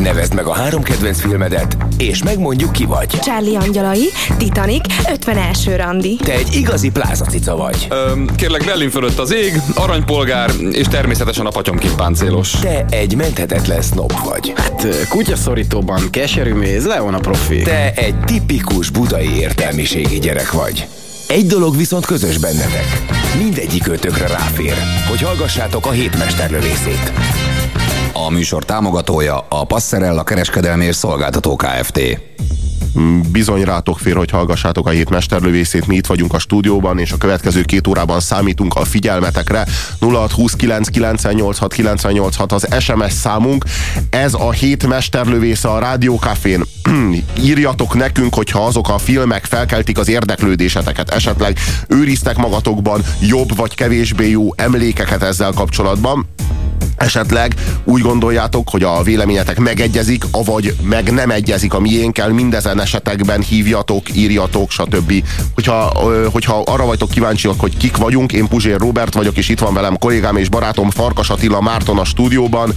Nevezd meg a három kedvenc filmedet, és megmondjuk ki vagy. Charlie Angyalai, Titanic, 51. randi. Te egy igazi plázacica vagy. Öm, kérlek, Berlin fölött az ég, aranypolgár, és természetesen a patyomkin páncélos. Te egy menthetetlen snob vagy. Hát kutyaszorítóban keserű méz, Leon a profi. Te egy tipikus budai értelmiségi gyerek vagy. Egy dolog viszont közös bennetek. Mindegyik ötökre ráfér, hogy hallgassátok a hétmesterlövészét. A műsor támogatója a Passerella kereskedelmi és szolgáltató Kft. Bizony rátok fér, hogy hallgassátok a hét mesterlövészét. Mi itt vagyunk a stúdióban, és a következő két órában számítunk a figyelmetekre. 0629986986 az SMS számunk. Ez a hét mesterlövésze a Rádió Cafén. Írjatok nekünk, hogyha azok a filmek felkeltik az érdeklődéseteket, esetleg őriztek magatokban jobb vagy kevésbé jó emlékeket ezzel kapcsolatban esetleg úgy gondoljátok, hogy a véleményetek megegyezik, avagy meg nem egyezik a miénkkel, mindezen esetekben hívjatok, írjatok, stb. Hogyha, hogyha arra vagytok kíváncsiak, hogy kik vagyunk, én Puzsér Robert vagyok, és itt van velem kollégám és barátom Farkas Attila Márton a stúdióban,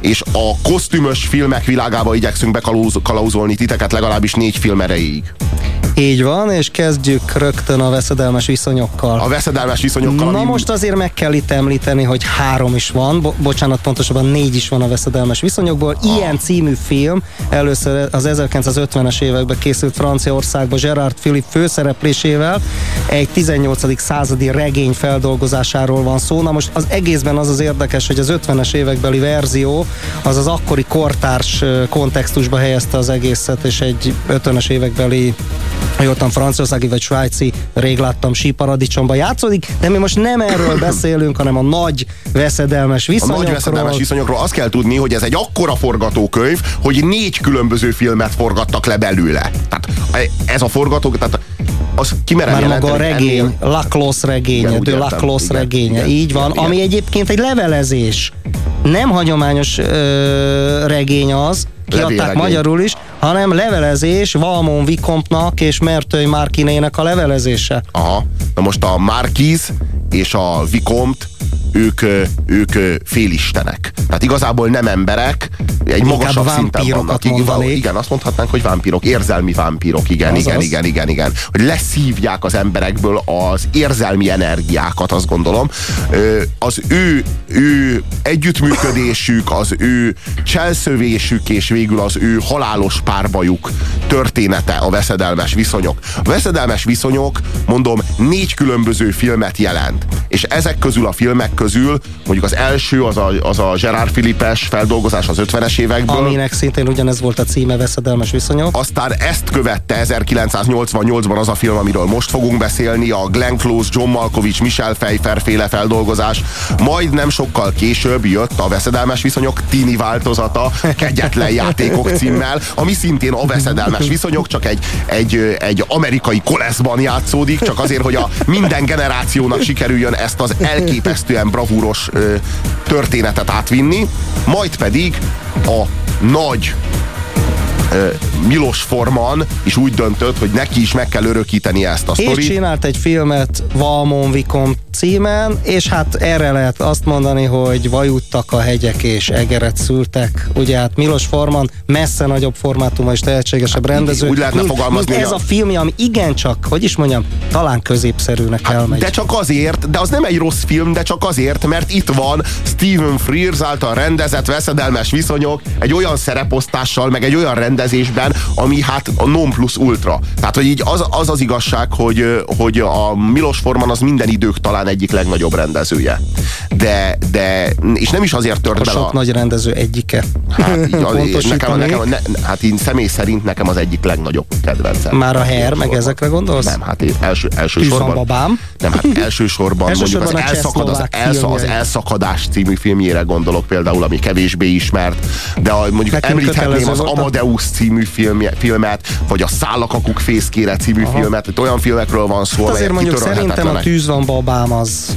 és a kosztümös filmek világába igyekszünk bekalauzolni titeket legalábbis négy film erejéig. Így van, és kezdjük rögtön a veszedelmes viszonyokkal. A veszedelmes viszonyokkal. Na most azért meg kell itt említeni, hogy három is van, Bo- bocsánat, pontosabban négy is van a veszedelmes viszonyokból. Ilyen ah. című film először az 1950-es években készült Franciaországba Gerard Philippe főszereplésével egy 18. századi regény feldolgozásáról van szó. Na most az egészben az az érdekes, hogy az 50-es évekbeli verzió az az akkori kortárs kontextusba helyezte az egészet, és egy 50-es évekbeli jöttem franciaországi vagy svájci, rég láttam síparadicsomba játszódik, de mi most nem erről beszélünk, hanem a nagy veszedelmes viszonyokról. A nagy veszedelmes viszonyokról azt kell tudni, hogy ez egy akkora forgatókönyv, hogy négy különböző filmet forgattak le belőle. Tehát ez a forgatókönyv, tehát az kimerem Már maga a regény, ennél... Laclos regénye, de Laclos igen, regénye, igen, így van, igen, ami igen. egyébként egy levelezés. Nem hagyományos ö, regény az, kiadták magyarul is, hanem levelezés Valmon Vikompnak és Mertői Márkinének a levelezése. Aha. Na most a Márkiz és a Vikomt ők, ők félistenek. Tehát igazából nem emberek, egy magasabb szinten vannak. Igen, igen, azt mondhatnánk, hogy vámpírok, érzelmi vámpírok, igen, az igen, igen, igen, igen. Hogy leszívják az emberekből az érzelmi energiákat, azt gondolom. Az ő, ő együttműködésük, az ő cselszövésük és végül az ő halálos párbajuk története a veszedelmes viszonyok. A veszedelmes viszonyok, mondom, négy különböző filmet jelent. És ezek közül a filmek közül, mondjuk az első az a, az a Gerard Philippes feldolgozás az 50-es évekből. Aminek szintén ugyanez volt a címe, veszedelmes viszonyok. Aztán ezt követte 1988-ban az a film, amiről most fogunk beszélni, a Glenn Close, John Malkovich, Michel Pfeiffer féle feldolgozás. Majd nem sokkal később jött a veszedelmes viszonyok tini változata, kegyetlen játékok címmel, ami szintén a veszedelmes viszonyok, csak egy, egy, egy amerikai koleszban játszódik, csak azért, hogy a minden generációnak sikerüljön ezt az elképesztően bravúros ö, történetet átvinni, majd pedig a nagy Milos Forman is úgy döntött, hogy neki is meg kell örökíteni ezt a sztorit. És csinált egy filmet Valmon Vikom címen, és hát erre lehet azt mondani, hogy vajuttak a hegyek és egeret szültek. Ugye hát Milos Forman messze nagyobb formátumú és tehetségesebb hát, rendező. Úgy lehetne fogalmazni. Ez a film, ami igencsak, hogy is mondjam, talán középszerűnek hát, elmegy. De csak azért, de az nem egy rossz film, de csak azért, mert itt van Stephen Frears által rendezett veszedelmes viszonyok, egy olyan szereposztással, meg egy olyan rendezésben, ami hát a non plus ultra. Tehát, hogy így az az, az igazság, hogy, hogy a Milos Forman az minden idők talán egyik legnagyobb rendezője. De, de és nem is azért tört bele. sok a... nagy rendező egyike. Hát, így, nekem, nekem, ne, hát én személy szerint nekem az egyik legnagyobb kedvencem. Már a Her, meg ezekre gondolsz? Nem, hát én első, elsősorban. babám. Nem, hát elsősorban, elsősorban mondjuk az, elszakad, az, elszak, az Elszakadás című filmjére gondolok például, ami kevésbé ismert, de a, mondjuk Nekünk említhetném az Amadeus című filmje, filmet, vagy a Szállakakuk fészkére című Aha. filmet, olyan filmekről van szó, hát azért mondjuk szerintem a Tűz van babám az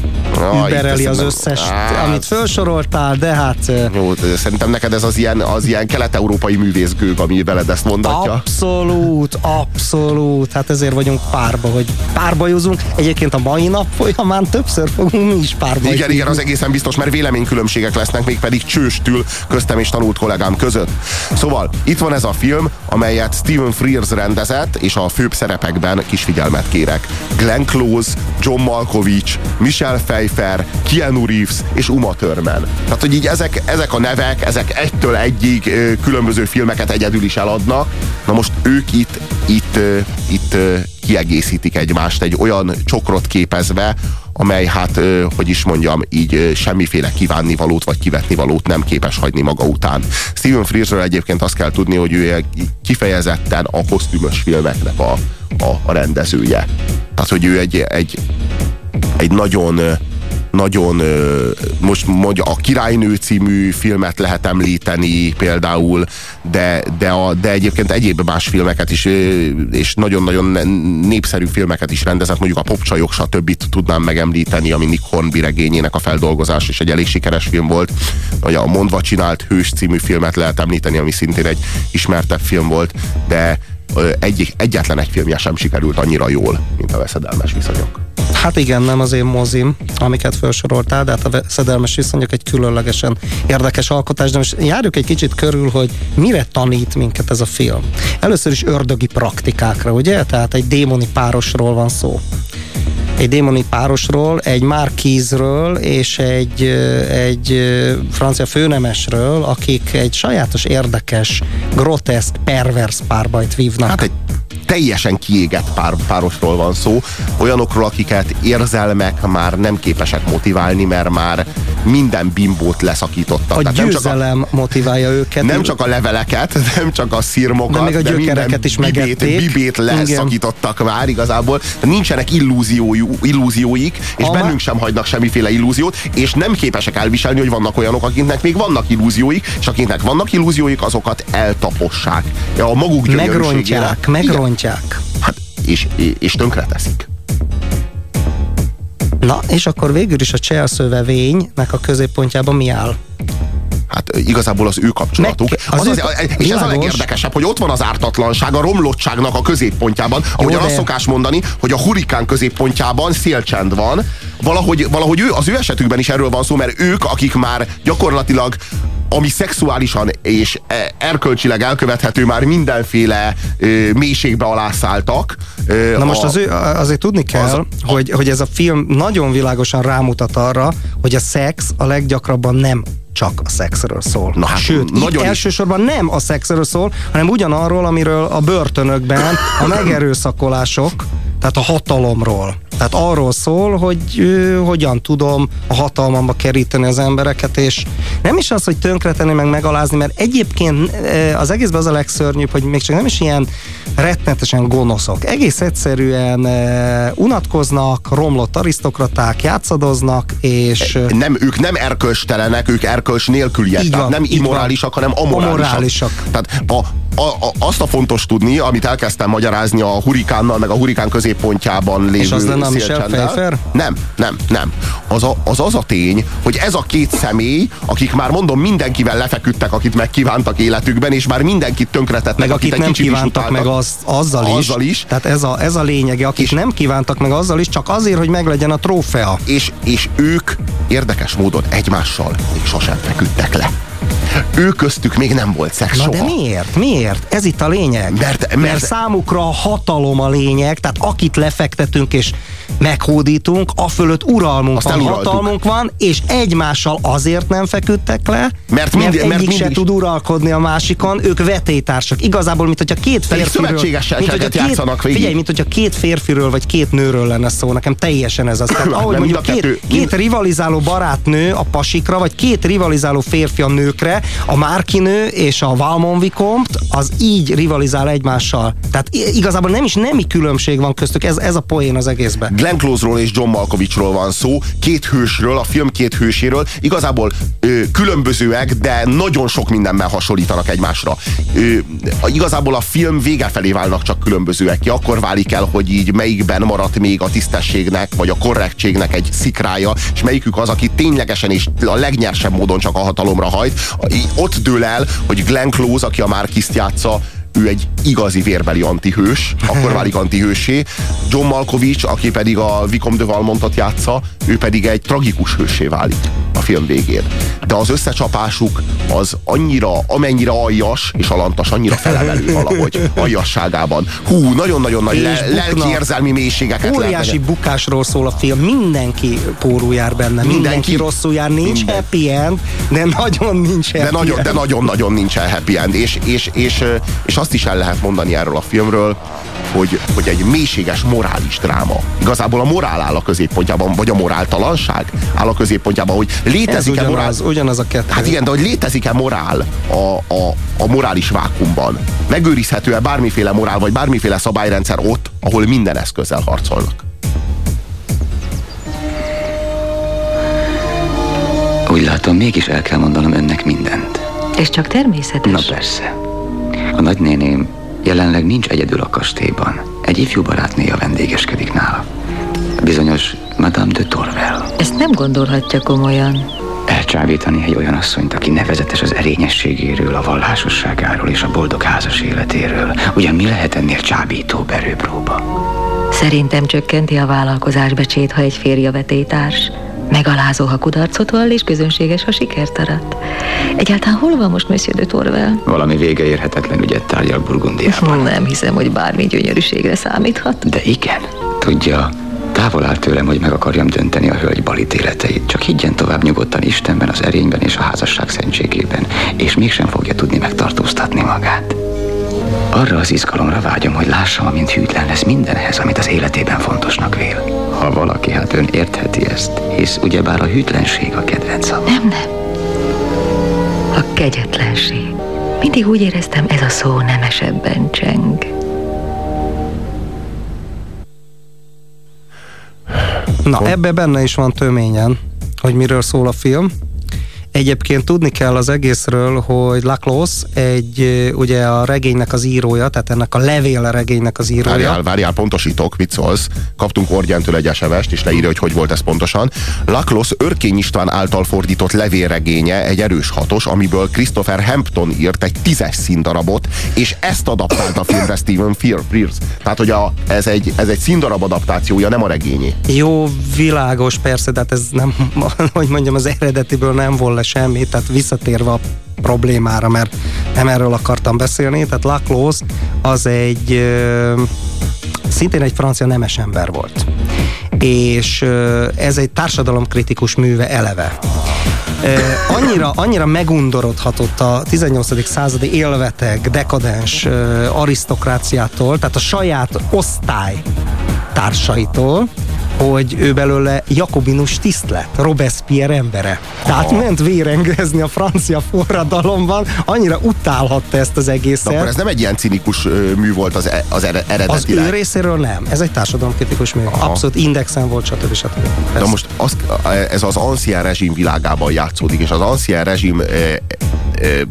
übereli az összes, amit felsoroltál, de hát... Jó, szerintem neked ez az ilyen, az ilyen kelet-európai művészgőg, ami veled ezt mondatja. Abszolút, abszolút. Hát ezért vagyunk párba, hogy párbajozunk. Egyébként a mai nap folyamán többször fogunk mi is párba. Igen, igen, az egészen biztos, mert véleménykülönbségek lesznek, még pedig csőstül köztem és tanult kollégám között. Szóval itt van ez a film, amelyet Steven Frears rendezett, és a főbb szerepekben kis figyelmet kérek. Glenn Close, John Malkovich, Michelle Pfeiffer, Keanu Reeves és Uma Thurman. Tehát, hogy így ezek, ezek a nevek, ezek egytől egyig különböző filmeket egyedül is eladnak. Na most ők itt, itt, itt kiegészítik egymást egy olyan csokrot képezve, amely hát, hogy is mondjam, így semmiféle kívánnivalót vagy kivetnivalót nem képes hagyni maga után. Steven Frearsről egyébként azt kell tudni, hogy ő kifejezetten a kosztümös filmeknek a, a, a rendezője. Tehát, hogy ő egy, egy, egy nagyon nagyon, most mondja, a Királynő című filmet lehet említeni például, de, de, a, de egyébként egyéb más filmeket is, és nagyon-nagyon népszerű filmeket is rendezett, mondjuk a Popcsajok, stb. tudnám megemlíteni, ami Nick Hornby regényének a feldolgozás, és egy elég sikeres film volt. Vagy a Mondva csinált Hős című filmet lehet említeni, ami szintén egy ismertebb film volt, de egy, egyetlen egy filmje sem sikerült annyira jól, mint a veszedelmes viszonyok. Hát igen, nem az én mozim, amiket felsoroltál, de hát a szedelmes viszonyok egy különlegesen érdekes alkotás, de most járjuk egy kicsit körül, hogy mire tanít minket ez a film. Először is ördögi praktikákra, ugye? Tehát egy démoni párosról van szó egy démoni párosról, egy Marquisről és egy, egy francia főnemesről, akik egy sajátos, érdekes, groteszk, pervers párbajt vívnak. Hát egy teljesen kiégett pár, párosról van szó, olyanokról, akiket érzelmek már nem képesek motiválni, mert már minden bimbót leszakítottak. A Tehát győzelem nem csak a, motiválja őket. Nem csak a leveleket, nem csak a szirmokat, de, még a gyökereket is bibét, bibét leszakítottak Igen. már igazából. De nincsenek illúziójú, illúzióik, és a bennünk sem hagynak semmiféle illúziót, és nem képesek elviselni, hogy vannak olyanok, akiknek még vannak illúzióik, és akiknek vannak illúzióik, azokat eltapossák. A maguk Megrontják, megrontják gyártják. Hát, és, és tönkre teszik. Na, és akkor végül is a cselszövevénynek a középpontjában mi áll? hát igazából az ő kapcsolatuk. Meg, az az, az, az, és ez a legérdekesebb, hogy ott van az ártatlanság, a romlottságnak a középpontjában. Ahogyan azt szokás mondani, hogy a hurikán középpontjában szélcsend van. Valahogy, valahogy ő, az ő esetükben is erről van szó, mert ők, akik már gyakorlatilag ami szexuálisan és e, erkölcsileg elkövethető, már mindenféle ö, mélységbe alászáltak. Ö, Na most az ő, azért tudni kell, az, hogy, hogy ez a film nagyon világosan rámutat arra, hogy a szex a leggyakrabban nem csak a szexről szól. Na, hát Sőt, nagyon elsősorban nem a szexről szól, hanem ugyanarról, amiről a börtönökben a megerőszakolások, tehát a hatalomról. Tehát arról szól, hogy ő, hogyan tudom a hatalmamba keríteni az embereket, és nem is az, hogy tönkretenni, meg megalázni, mert egyébként az egészben az a legszörnyűbb, hogy még csak nem is ilyen rettenetesen gonoszok. Egész egyszerűen unatkoznak, romlott arisztokraták, játszadoznak, és... Nem, ők nem erkölcstelenek, ők erkölcs nélküliek. Tehát nem immorálisak, hanem amorálisak. amorálisak. Tehát a, a, a, azt a fontos tudni, amit elkezdtem magyarázni a hurikánnal, meg a hurikán középpontjában lévő És az lenne a Michel Pfeiffer? Nem, nem, nem. Az, a, az az a tény, hogy ez a két személy, akik már mondom mindenkivel lefeküdtek, akit megkívántak életükben, és már mindenkit tönkretettek, meg akit, akit nem kívántak meg az, azzal, is. azzal is. Tehát ez a, ez a lényege, akik és, nem kívántak meg azzal is, csak azért, hogy meglegyen a trófea. És, és ők érdekes módon egymással még sosem feküdtek le ő köztük még nem volt szex Na soha. de miért? Miért? Ez itt a lényeg. Mert, mert, mert számukra a hatalom a lényeg, tehát akit lefektetünk és meghódítunk, a fölött uralmunk Azt van, hatalmunk van, és egymással azért nem feküdtek le, mert, mind, mert egyik mert se tud uralkodni a másikon, ők vetétársak. Igazából, mint hogyha két férfiről... mint hogyha két, játszanak végig. Figyelj, mint hogyha két férfiről vagy két nőről lenne szó, nekem teljesen ez az. Tehát, ahogy mondjuk két, kettő, két rivalizáló barátnő a pasikra, vagy két rivalizáló férfi a nőkre, a Márkinő és a Valmon Vicomte az így rivalizál egymással. Tehát igazából nem is nemi különbség van köztük, ez, ez a poén az egészben. Glenn Close-ról és John Malkovichról van szó, két hősről, a film két hőséről, igazából ö, különbözőek, de nagyon sok mindenben hasonlítanak egymásra. Ö, igazából a film vége felé válnak csak különbözőek ki, akkor válik el, hogy így melyikben maradt még a tisztességnek, vagy a korrektségnek egy szikrája, és melyikük az, aki ténylegesen és a legnyersebb módon csak a hatalomra hajt. Ott dől el, hogy Glenn Close, aki a Márkiszt játsza, ő egy igazi vérbeli antihős, akkor válik antihősé. John Malkovich, aki pedig a Vicom de Valmontot játsza, ő pedig egy tragikus hősé válik film végén. De az összecsapásuk az annyira, amennyire aljas és alantas, annyira felemelő valahogy aljasságában. Hú, nagyon-nagyon nagy le, lelki érzelmi mélységeket Óriási lehet bukásról szól a film, mindenki pórul jár benne, mindenki, mindenki rosszul jár, nincs Minden. happy end, de nagyon nincs happy de nagyon, end. De nagyon-nagyon nincsen happy end, és, és, és, és azt is el lehet mondani erről a filmről, hogy, hogy egy mélységes morális dráma. Igazából a morál áll a középpontjában, vagy a moráltalanság áll a középpontjában, hogy létezik-e morál... Ugyanaz a kettő. Hát igen, de hogy létezik-e morál a, a, a morális vákumban? Megőrizhető-e bármiféle morál, vagy bármiféle szabályrendszer ott, ahol minden eszközzel harcolnak? Úgy látom, mégis el kell mondanom önnek mindent. És csak természetes? Na persze. A nagynéném jelenleg nincs egyedül a kastélyban. Egy ifjú barátnéja vendégeskedik nála. Bizonyos Madame de Torvel. Ezt nem gondolhatja komolyan. Elcsábítani egy olyan asszonyt, aki nevezetes az erényességéről, a vallásosságáról és a boldog házas életéről. Ugyan mi lehet ennél csábító erőpróba? Szerintem csökkenti a vállalkozás becsét, ha egy férja vetétárs. Megalázó, ha kudarcot vall, és közönséges, ha sikert arat. Egyáltalán hol van most Monsieur de Torvel? Valami vége érhetetlen ügyet tárgyal Burgundiában. Nem hiszem, hogy bármi gyönyörűségre számíthat. De igen. Tudja, távol áll tőlem, hogy meg akarjam dönteni a hölgy balítéleteit. Csak higgyen tovább nyugodtan Istenben, az erényben és a házasság szentségében, és mégsem fogja tudni megtartóztatni magát. Arra az izgalomra vágyom, hogy lássam, amint hűtlen lesz mindenhez, amit az életében fontosnak vél. Ha valaki, hát ön értheti ezt, hisz ugyebár a hűtlenség a kedvencem. Nem, nem. A kegyetlenség. Mindig úgy éreztem, ez a szó nemesebben cseng. Na, ebbe benne is van töményen, hogy miről szól a film. Egyébként tudni kell az egészről, hogy Laclos egy, ugye a regénynek az írója, tehát ennek a levél regénynek az írója. Várjál, várjál, pontosítok, mit szólsz? Kaptunk Orgyántől egy sms és leírja, hogy hogy volt ez pontosan. Laclos Örkény István által fordított levélregénye egy erős hatos, amiből Christopher Hampton írt egy tízes színdarabot, és ezt adaptált a filmre Stephen Frears. Tehát, hogy a, ez, egy, ez egy színdarab adaptációja, nem a regényé. Jó, világos, persze, de hát ez nem, hogy mondjam, az eredetiből nem volt le semmit, tehát visszatérve a problémára, mert nem erről akartam beszélni, tehát Laclos az egy szintén egy francia nemes ember volt. És ez egy társadalomkritikus műve eleve. Annyira, annyira megundorodhatott a 18. századi élveteg, dekadens arisztokráciától, tehát a saját osztály társaitól, hogy ő belőle jakobinus tiszt lett, Robespierre embere. Tehát ment vérengezni a francia forradalomban, annyira utálhatta ezt az egészet. De akkor ez nem egy ilyen cinikus mű volt az, e, az eredetileg? Az ő részéről nem. Ez egy társadalomkritikus mű. Aha. Abszolút indexen volt, stb. stb. De most az, ez az ancien rezsim világában játszódik, és az ancien rezsim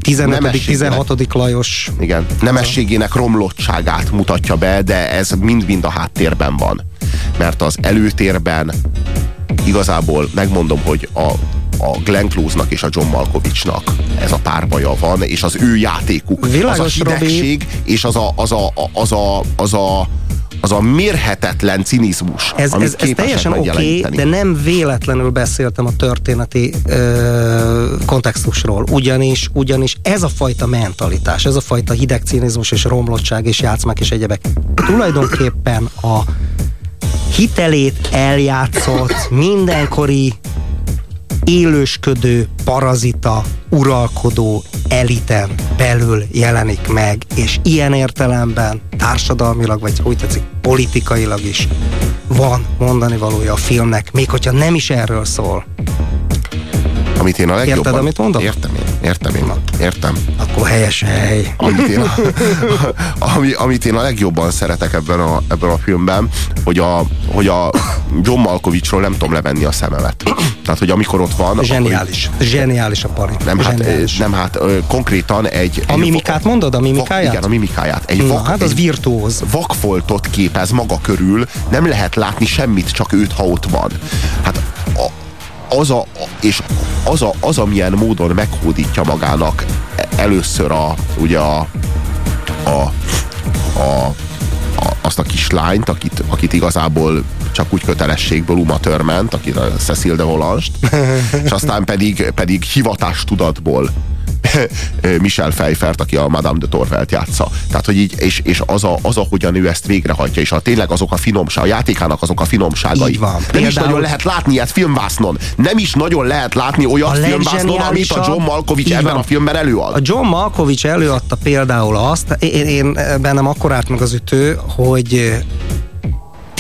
15. 16. Lajos. Igen, nemességének romlottságát mutatja be, de ez mind-mind a háttérben van mert az előtérben igazából megmondom, hogy a, a Glenn Close-nak és a John Malkovichnak ez a párbaja van, és az ő játékuk, Világos, az a hidegség, Robi. és az a, az a, az a, az a az a mérhetetlen cinizmus, ez, ez, ez teljesen oké, okay, de nem véletlenül beszéltem a történeti ö, kontextusról, ugyanis, ugyanis ez a fajta mentalitás, ez a fajta hideg cinizmus és romlottság és játszmák és egyebek tulajdonképpen a hitelét eljátszott mindenkori élősködő, parazita, uralkodó eliten belül jelenik meg, és ilyen értelemben társadalmilag, vagy úgy tetszik, politikailag is van mondani valója a filmnek, még hogyha nem is erről szól. Amit én a legjobban... Érted, amit mondom? Értem én Értem én, értem. Akkor helyes hely. Amit én, a, ami, amit én a legjobban szeretek ebben a, ebben a filmben, hogy a, hogy a John Malkovichról nem tudom levenni a szememet. Tehát, hogy amikor ott van... Zseniális. Akkor, Zseniális a pari. Nem, hát, nem hát konkrétan egy... A mimikát mondod? A mimikáját? Vak, igen, a mimikáját. Egy vak, Na, hát az egy virtuóz. Vakfoltot képez maga körül, nem lehet látni semmit, csak őt, ha ott van. Hát az a, és az, a, az, amilyen módon meghódítja magának először a, ugye a, a, a, a azt a kislányt, akit, akit igazából csak úgy kötelességből Uma Törment, akit a Cecil de Volanst, és aztán pedig, pedig hivatástudatból Michel Pfeiffert, aki a Madame de Torvelt játsza. Tehát, hogy így, és, és az, a, az, ahogyan ő ezt végrehajtja, és a, tényleg azok a finomság, a játékának azok a finomságai. van. Nem Például... is nagyon lehet látni ilyet filmvásznon. Nem is nagyon lehet látni olyat a filmvásznon, amit a John Malkovich ebben a filmben előad. A John Malkovich előadta például azt, én, én bennem akkor állt meg az ütő, hogy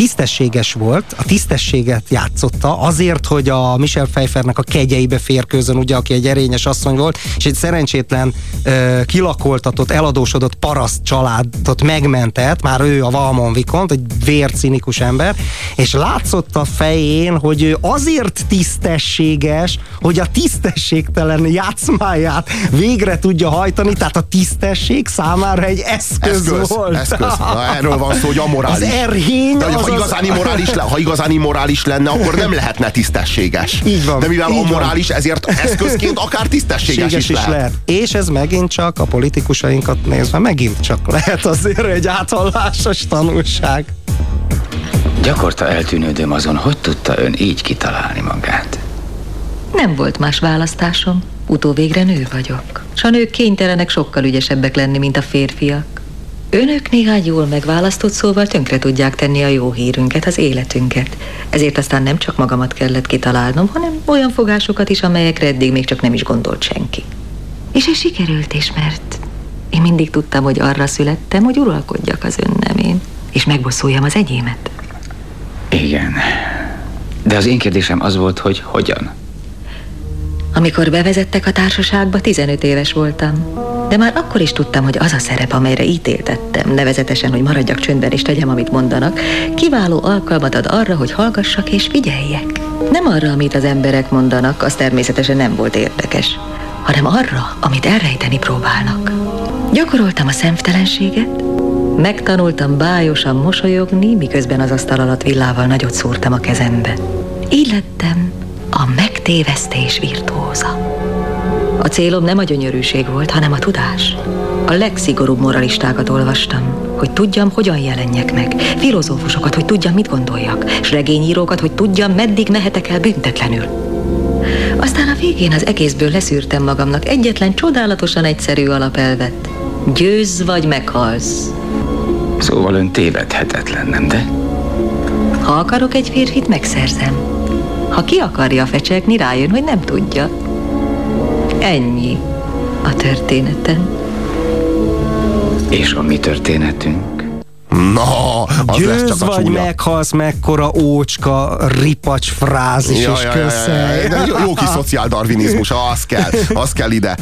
tisztességes volt, a tisztességet játszotta, azért, hogy a Michel Pfeiffernek a kegyeibe férkőzön, ugye, aki egy erényes asszony volt, és egy szerencsétlen, uh, kilakoltatott, eladósodott paraszt családot megmentett, már ő a Valmon Vikont, egy vércinikus ember, és látszott a fején, hogy ő azért tisztességes, hogy a tisztességtelen játszmáját végre tudja hajtani, tehát a tisztesség számára egy eszköz, eszköz volt. Eszköz. Na, erről van szó, hogy amorális. Az erhény, az ha, igazán immorális, le, ha igazán immorális lenne, akkor nem lehetne tisztességes. Így van. De mivel így amorális, van. ezért eszközként akár tisztességes is, is lehet. lehet. És ez megint csak a politikusainkat nézve, megint csak lehet azért egy áthallásos tanulság. Gyakorta eltűnődöm azon, hogy tudta ön így kitalálni magát. Nem volt más választásom. Utóvégre nő vagyok. S a nők kénytelenek sokkal ügyesebbek lenni, mint a férfiak. Önök néhány jól megválasztott szóval tönkre tudják tenni a jó hírünket, az életünket. Ezért aztán nem csak magamat kellett kitalálnom, hanem olyan fogásokat is, amelyekre eddig még csak nem is gondolt senki. És ez sikerült is, mert én mindig tudtam, hogy arra születtem, hogy uralkodjak az önnemén, és megboszuljam az egyémet. Igen. De az én kérdésem az volt, hogy hogyan? Amikor bevezettek a társaságba, 15 éves voltam. De már akkor is tudtam, hogy az a szerep, amelyre ítéltettem, nevezetesen, hogy maradjak csöndben és tegyem, amit mondanak, kiváló alkalmat ad arra, hogy hallgassak és figyeljek. Nem arra, amit az emberek mondanak, az természetesen nem volt érdekes, hanem arra, amit elrejteni próbálnak. Gyakoroltam a szemtelenséget, megtanultam bájosan mosolyogni, miközben az asztal alatt villával nagyot szúrtam a kezembe. Így a megtévesztés virtuóza. A célom nem a gyönyörűség volt, hanem a tudás. A legszigorúbb moralistákat olvastam, hogy tudjam, hogyan jelenjek meg. Filozófusokat, hogy tudjam, mit gondoljak. S regényírókat, hogy tudjam, meddig mehetek el büntetlenül. Aztán a végén az egészből leszűrtem magamnak egyetlen csodálatosan egyszerű alapelvet. Győz vagy meghalsz. Szóval ön tévedhetetlen, nem de? Ha akarok egy férfit, megszerzem. Ha ki akarja fecsegni, rájön, hogy nem tudja. Ennyi a történeten. És a mi történetünk? Na, az Győz lesz csak a vagy csúnya. meghalsz, mekkora ócska, ripacs frázis ja, és ja, köszönj. Ja, ja, jó, jó kis szociáldarvinizmus, az kell, az kell ide.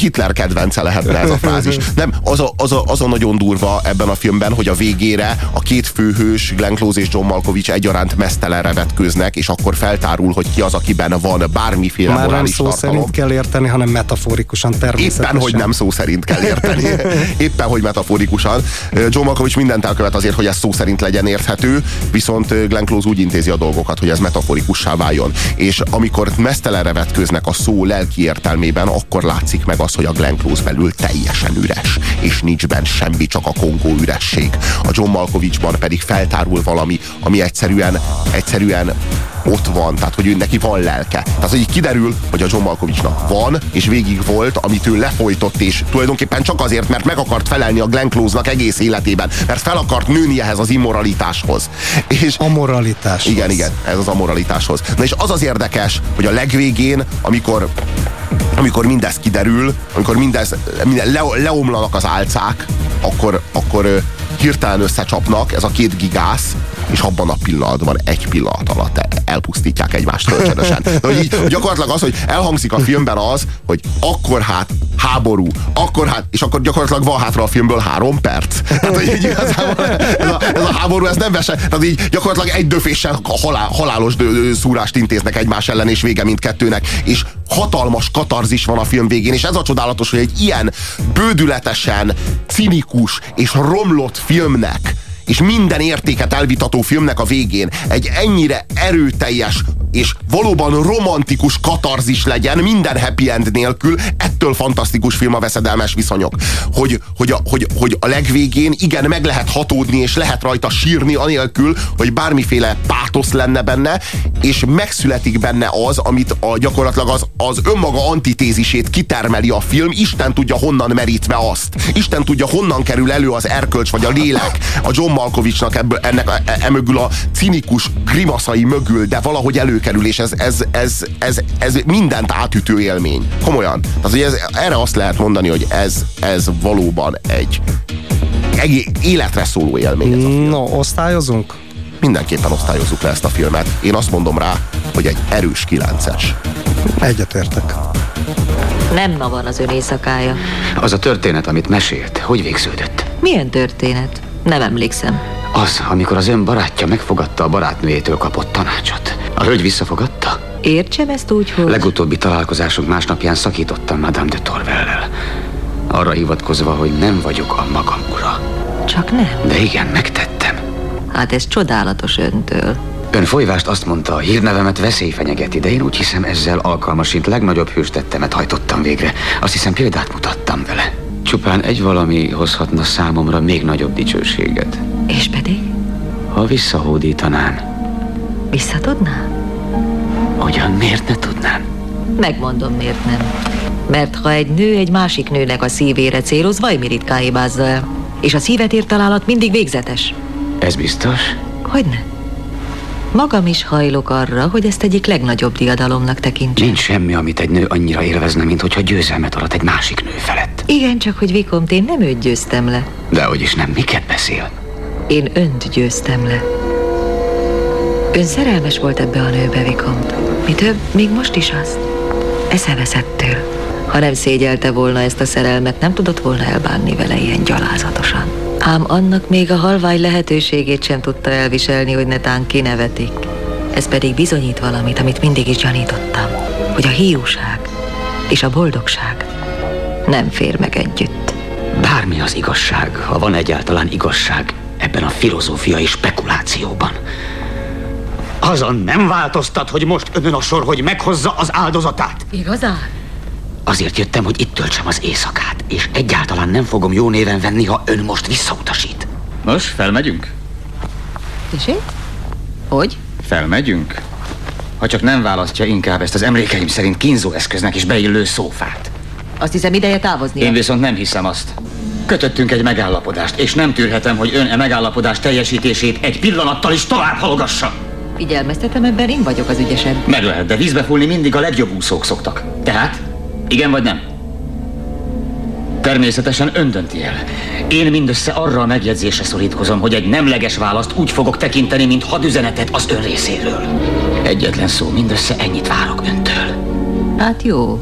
Hitler kedvence lehetne ez a frázis. Nem, az a, az, a, az a nagyon durva ebben a filmben, hogy a végére a két főhős, Glenn Close és John Malkovich egyaránt mesztelenre vetkőznek, és akkor feltárul, hogy ki az, akiben van bármiféle Már morális nem szó tartalom. szerint kell érteni, hanem metaforikusan természetesen. Éppen, hogy nem szó szerint kell érteni. Éppen, hogy metaforikusan. John Malkovich mindent elkövet azért, hogy ez szó szerint legyen érthető, viszont Glenn Close úgy intézi a dolgokat, hogy ez metaforikussá váljon. És amikor mesztelenre vetkőznek a szó lelki értelmében, akkor látszik meg az, hogy a Glenn Close belül teljesen üres, és nincs benne semmi, csak a kongó üresség. A John Malkovichban pedig feltárul valami, ami egyszerűen, egyszerűen ott van, tehát hogy ő neki van lelke. Tehát, hogy így kiderül, hogy a John Malkovichnak van, és végig volt, amit ő lefolytott, és tulajdonképpen csak azért, mert meg akart felelni a Glenn Close-nak egész életében, mert fel akart nőni ehhez az immoralitáshoz. És a moralitás. Igen, igen, ez az amoralitáshoz. Na és az az érdekes, hogy a legvégén, amikor amikor mindez kiderül, amikor mindez, minden le, leomlanak az álcák, akkor, akkor hirtelen összecsapnak, ez a két gigász, és abban a pillanatban egy pillanat alatt elpusztítják egymást kölcsönösen. De hogy így gyakorlatilag az, hogy elhangzik a filmben az, hogy akkor hát háború, akkor hát, és akkor gyakorlatilag van hátra a filmből három perc. Tehát, hogy így igazából ez a, ez a háború, ez nem vese, tehát így gyakorlatilag egy döféssel halál, halálos dö, szúrást intéznek egymás ellen, és vége mindkettőnek, és hatalmas katarzis van a film végén, és ez a csodálatos, hogy egy ilyen bődületesen cinikus és romlott filmnek és minden értéket elvitató filmnek a végén egy ennyire erőteljes és valóban romantikus katarzis legyen minden happy end nélkül, ettől fantasztikus film a veszedelmes viszonyok. Hogy, hogy, a, hogy, hogy a legvégén igen, meg lehet hatódni, és lehet rajta sírni anélkül, hogy bármiféle pátosz lenne benne, és megszületik benne az, amit a, gyakorlatilag az, az önmaga antitézisét kitermeli a film, Isten tudja honnan merítve azt. Isten tudja honnan kerül elő az erkölcs vagy a lélek a John Malkovicsnak ebből, ennek, e, e, a cinikus grimaszai mögül, de valahogy előkerül, és ez, ez, ez, ez, ez mindent átütő élmény. Komolyan. Tehát, hogy ez, erre azt lehet mondani, hogy ez, ez valóban egy, egy életre szóló élmény. Ez a film. No, osztályozunk? Mindenképpen osztályozzuk le ezt a filmet. Én azt mondom rá, hogy egy erős kilences. Egyetértek. Nem ma van az ön éjszakája. Az a történet, amit mesélt, hogy végződött? Milyen történet? Nem emlékszem. Az, amikor az ön barátja megfogadta a barátnőjétől kapott tanácsot. A hölgy visszafogadta? Értsem ezt úgy, hogy... Legutóbbi találkozásunk másnapján szakítottam Madame de Torvellel. Arra hivatkozva, hogy nem vagyok a magam ura. Csak nem. De igen, megtettem. Hát ez csodálatos öntől. Ön folyvást azt mondta, a hírnevemet veszély fenyegeti, de én úgy hiszem ezzel alkalmasint legnagyobb hőstettemet hajtottam végre. Azt hiszem példát mutattam vele. Csupán egy valami hozhatna számomra még nagyobb dicsőséget. És pedig? Ha visszahódítanám. Visszatudná? Ugyan miért ne tudnám? Megmondom, miért nem. Mert ha egy nő egy másik nőnek a szívére céloz, vajmi ritkán hibázza el. És a szívet ért találat mindig végzetes. Ez biztos? Hogyne? Magam is hajlok arra, hogy ezt egyik legnagyobb diadalomnak tekintsem. Nincs semmi, amit egy nő annyira élvezne, mint hogyha győzelmet arat egy másik nő felett. Igen, csak hogy Vikomt, én nem őt győztem le. Dehogy is nem, miket beszél? Én önt győztem le. Ön szerelmes volt ebbe a nőbe, Vikomt. Mi több, még most is az. Eszeveszettől. Ha nem szégyelte volna ezt a szerelmet, nem tudott volna elbánni vele ilyen gyalázatosan. Ám annak még a halvány lehetőségét sem tudta elviselni, hogy netán kinevetik. Ez pedig bizonyít valamit, amit mindig is gyanítottam, hogy a hiúság és a boldogság nem fér meg együtt. Bármi az igazság, ha van egyáltalán igazság ebben a filozófiai spekulációban. Azon nem változtat, hogy most önön a sor, hogy meghozza az áldozatát. Igazán? Azért jöttem, hogy itt töltsem az éjszakát, és egyáltalán nem fogom jó néven venni, ha ön most visszautasít. Nos, felmegyünk? Tessék? Hogy? Felmegyünk? Ha csak nem választja inkább ezt az emlékeim szerint kínzó eszköznek is beillő szófát. Azt hiszem ideje távozni. Én viszont nem hiszem azt. Kötöttünk egy megállapodást, és nem tűrhetem, hogy ön e megállapodás teljesítését egy pillanattal is tovább halogassa. Figyelmeztetem, ebben én vagyok az ügyesebb. Meg lehet, de vízbe fúlni mindig a legjobb úszók szoktak. Tehát, igen vagy nem? Természetesen ön dönti el. Én mindössze arra a megjegyzésre szorítkozom, hogy egy nemleges választ úgy fogok tekinteni, mint hadüzenetet az ön részéről. Egyetlen szó, mindössze ennyit várok öntől. Hát jó.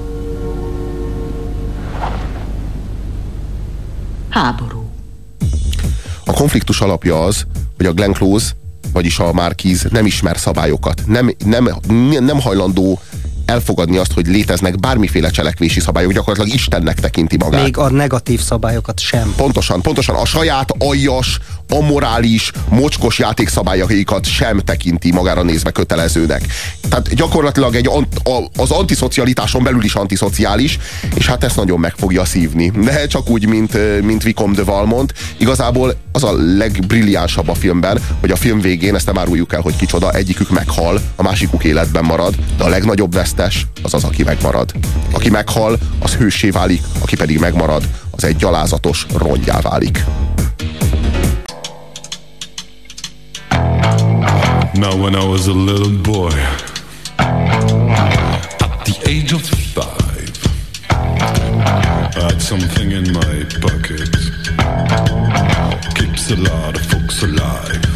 Háború. A konfliktus alapja az, hogy a Glenn Close, vagyis a Marquis nem ismer szabályokat. Nem, nem, nem hajlandó elfogadni azt, hogy léteznek bármiféle cselekvési szabályok, gyakorlatilag Istennek tekinti magát. Még a negatív szabályokat sem. Pontosan, pontosan a saját aljas, amorális, mocskos játékszabályaikat sem tekinti magára nézve kötelezőnek. Tehát gyakorlatilag egy, az antiszocialitáson belül is antiszociális, és hát ezt nagyon meg fogja szívni. De csak úgy, mint, mint Vicom de Valmont. Igazából az a legbrilliánsabb a filmben, hogy a film végén, ezt nem áruljuk el, hogy kicsoda, egyikük meghal, a másikuk életben marad, de a legnagyobb vesztes az az, aki megmarad. Aki meghal, az hősé válik, aki pedig megmarad, az egy gyalázatos rongyá válik. Now when I was a little boy At the age of five I had something in my pocket Keeps a lot of folks alive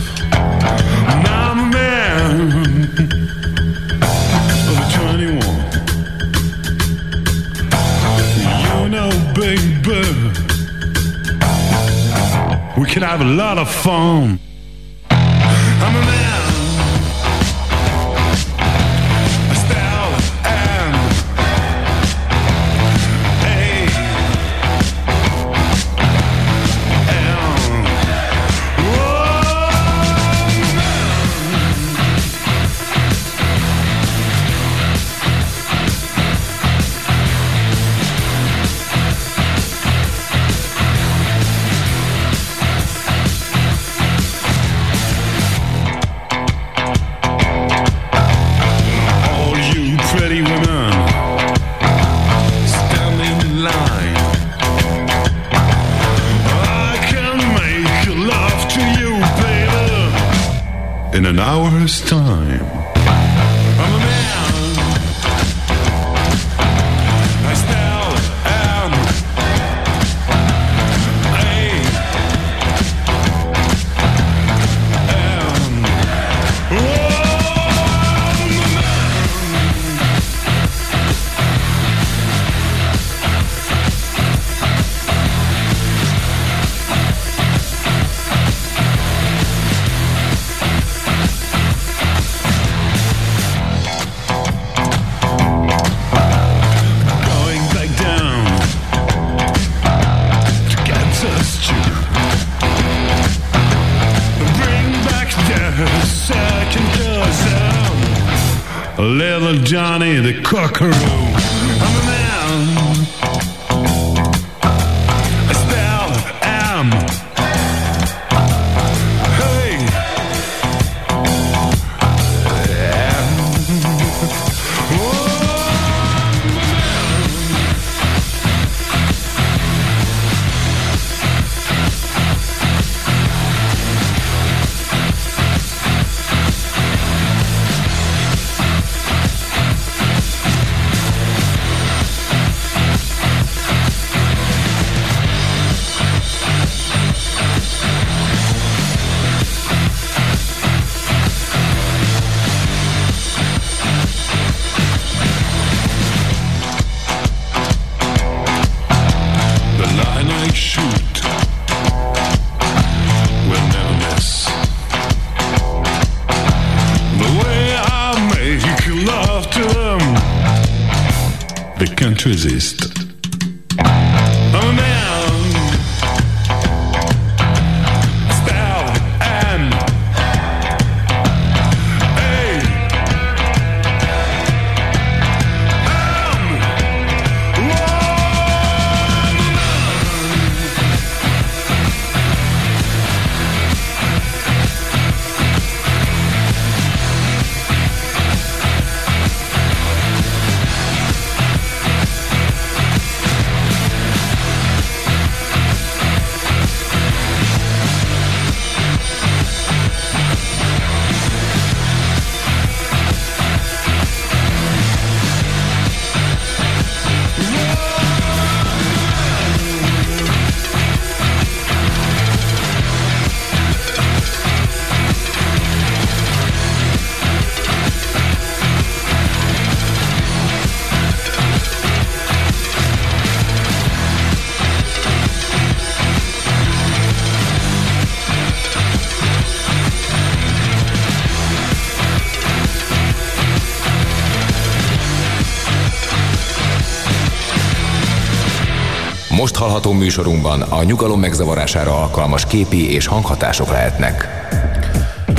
can have a lot of fun. In an hour's time. Most hallható műsorunkban a nyugalom megzavarására alkalmas képi és hanghatások lehetnek.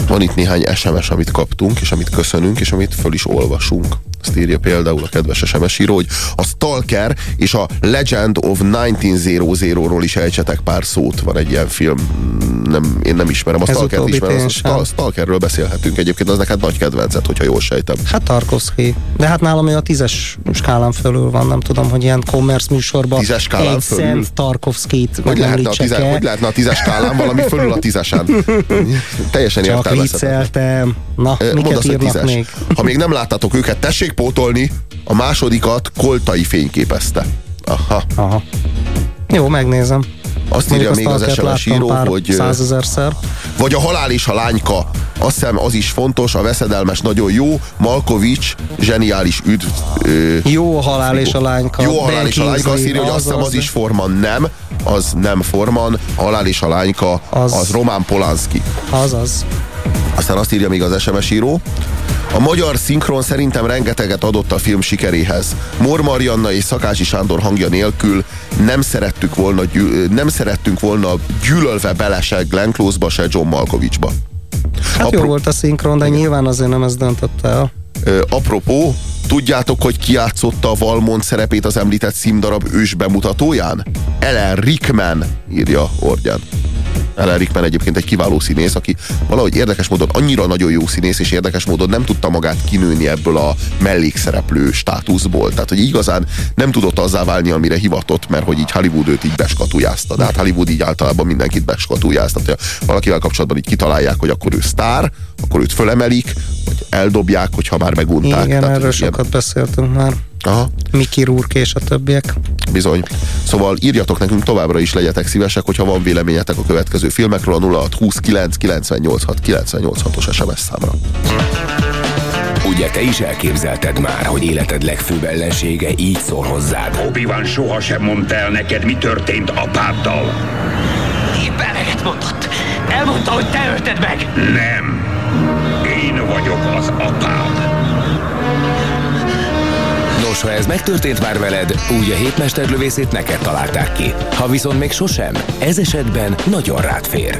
Van itt néhány SMS, amit kaptunk, és amit köszönünk, és amit föl is olvasunk. Azt írja például a kedves SMS író, hogy a Stalker és a Legend of 1900-ról is ejtsetek pár szót. Van egy ilyen film, nem, én nem ismerem a Stalkert, ismerem. A Stalkerről beszélhetünk egyébként, az neked nagy kedvenced, hogyha jól sejtem. Hát Tarkovsky. De hát nálam a tízes skálán fölül van, nem tudom, hogy ilyen commerce műsorban Tízes skálán egy fölül? szent Tarkovskit Hogy lehetne, a tíze, hogy lehetne a tízes skálán valami fölül a tízesen? Teljesen Csak értelmezhetetlen. Na, miket mondd azt, hogy írnak még? Ha még nem láttátok őket, tessék pótolni, a másodikat Koltai fényképezte. Aha. Aha. Jó, megnézem. Azt írja még az SMS író, hogy... Százezerszer. Vagy a halál és a lányka. Azt hiszem az is fontos, a veszedelmes nagyon jó, Malkovics zseniális üdv. Ö, jó a halál és a lányka. Jó a halál és a lányka, azt írja, hogy azt hiszem az, az is Forman nem, az nem Forman, a halál és a lányka, az, az Román Polanski. Azaz. Aztán azt írja még az SMS író, a magyar szinkron szerintem rengeteget adott a film sikeréhez. Mor Marianna és Szakási Sándor hangja nélkül nem szerettük volna, nem szerettünk volna gyűlölve bele se Glenn Close-ba, se John Malkovicsba. Hát Apro- jó volt a szinkron, de nyilván azért nem ez döntötte el. Apropó, tudjátok, hogy ki játszotta a Valmont szerepét az említett színdarab ős bemutatóján? Ellen Rickman, írja Ordjan. Ellen Rickman egyébként egy kiváló színész, aki valahogy érdekes módon annyira nagyon jó színész, és érdekes módon nem tudta magát kinőni ebből a mellékszereplő státuszból. Tehát, hogy igazán nem tudott azzá válni, amire hivatott, mert hogy így Hollywood őt így beskatujázta. De hát Hollywood így általában mindenkit beskatujázta. Tehát, valakivel kapcsolatban így kitalálják, hogy akkor ő sztár, akkor őt fölemelik, vagy eldobják, hogyha már megunták. Igen, Tehát, erről sokat ilyen... beszéltünk már. Aha. Miki Rúrk és a többiek. Bizony. Szóval írjatok nekünk továbbra is, legyetek szívesek, hogyha van véleményetek a következő filmekről a 0629 986 986-os SMS számra. Ugye te is elképzelted már, hogy életed legfőbb ellensége így szól hozzád? Obi-Wan sohasem mondta el neked, mi történt apáddal. Éppen eleget mondott. Elmondta, hogy te ölted meg. Nem. Én vagyok az apád. Nos, ha ez megtörtént már veled, úgy a hétmesterlövészét neked találták ki. Ha viszont még sosem, ez esetben nagyon rád fér.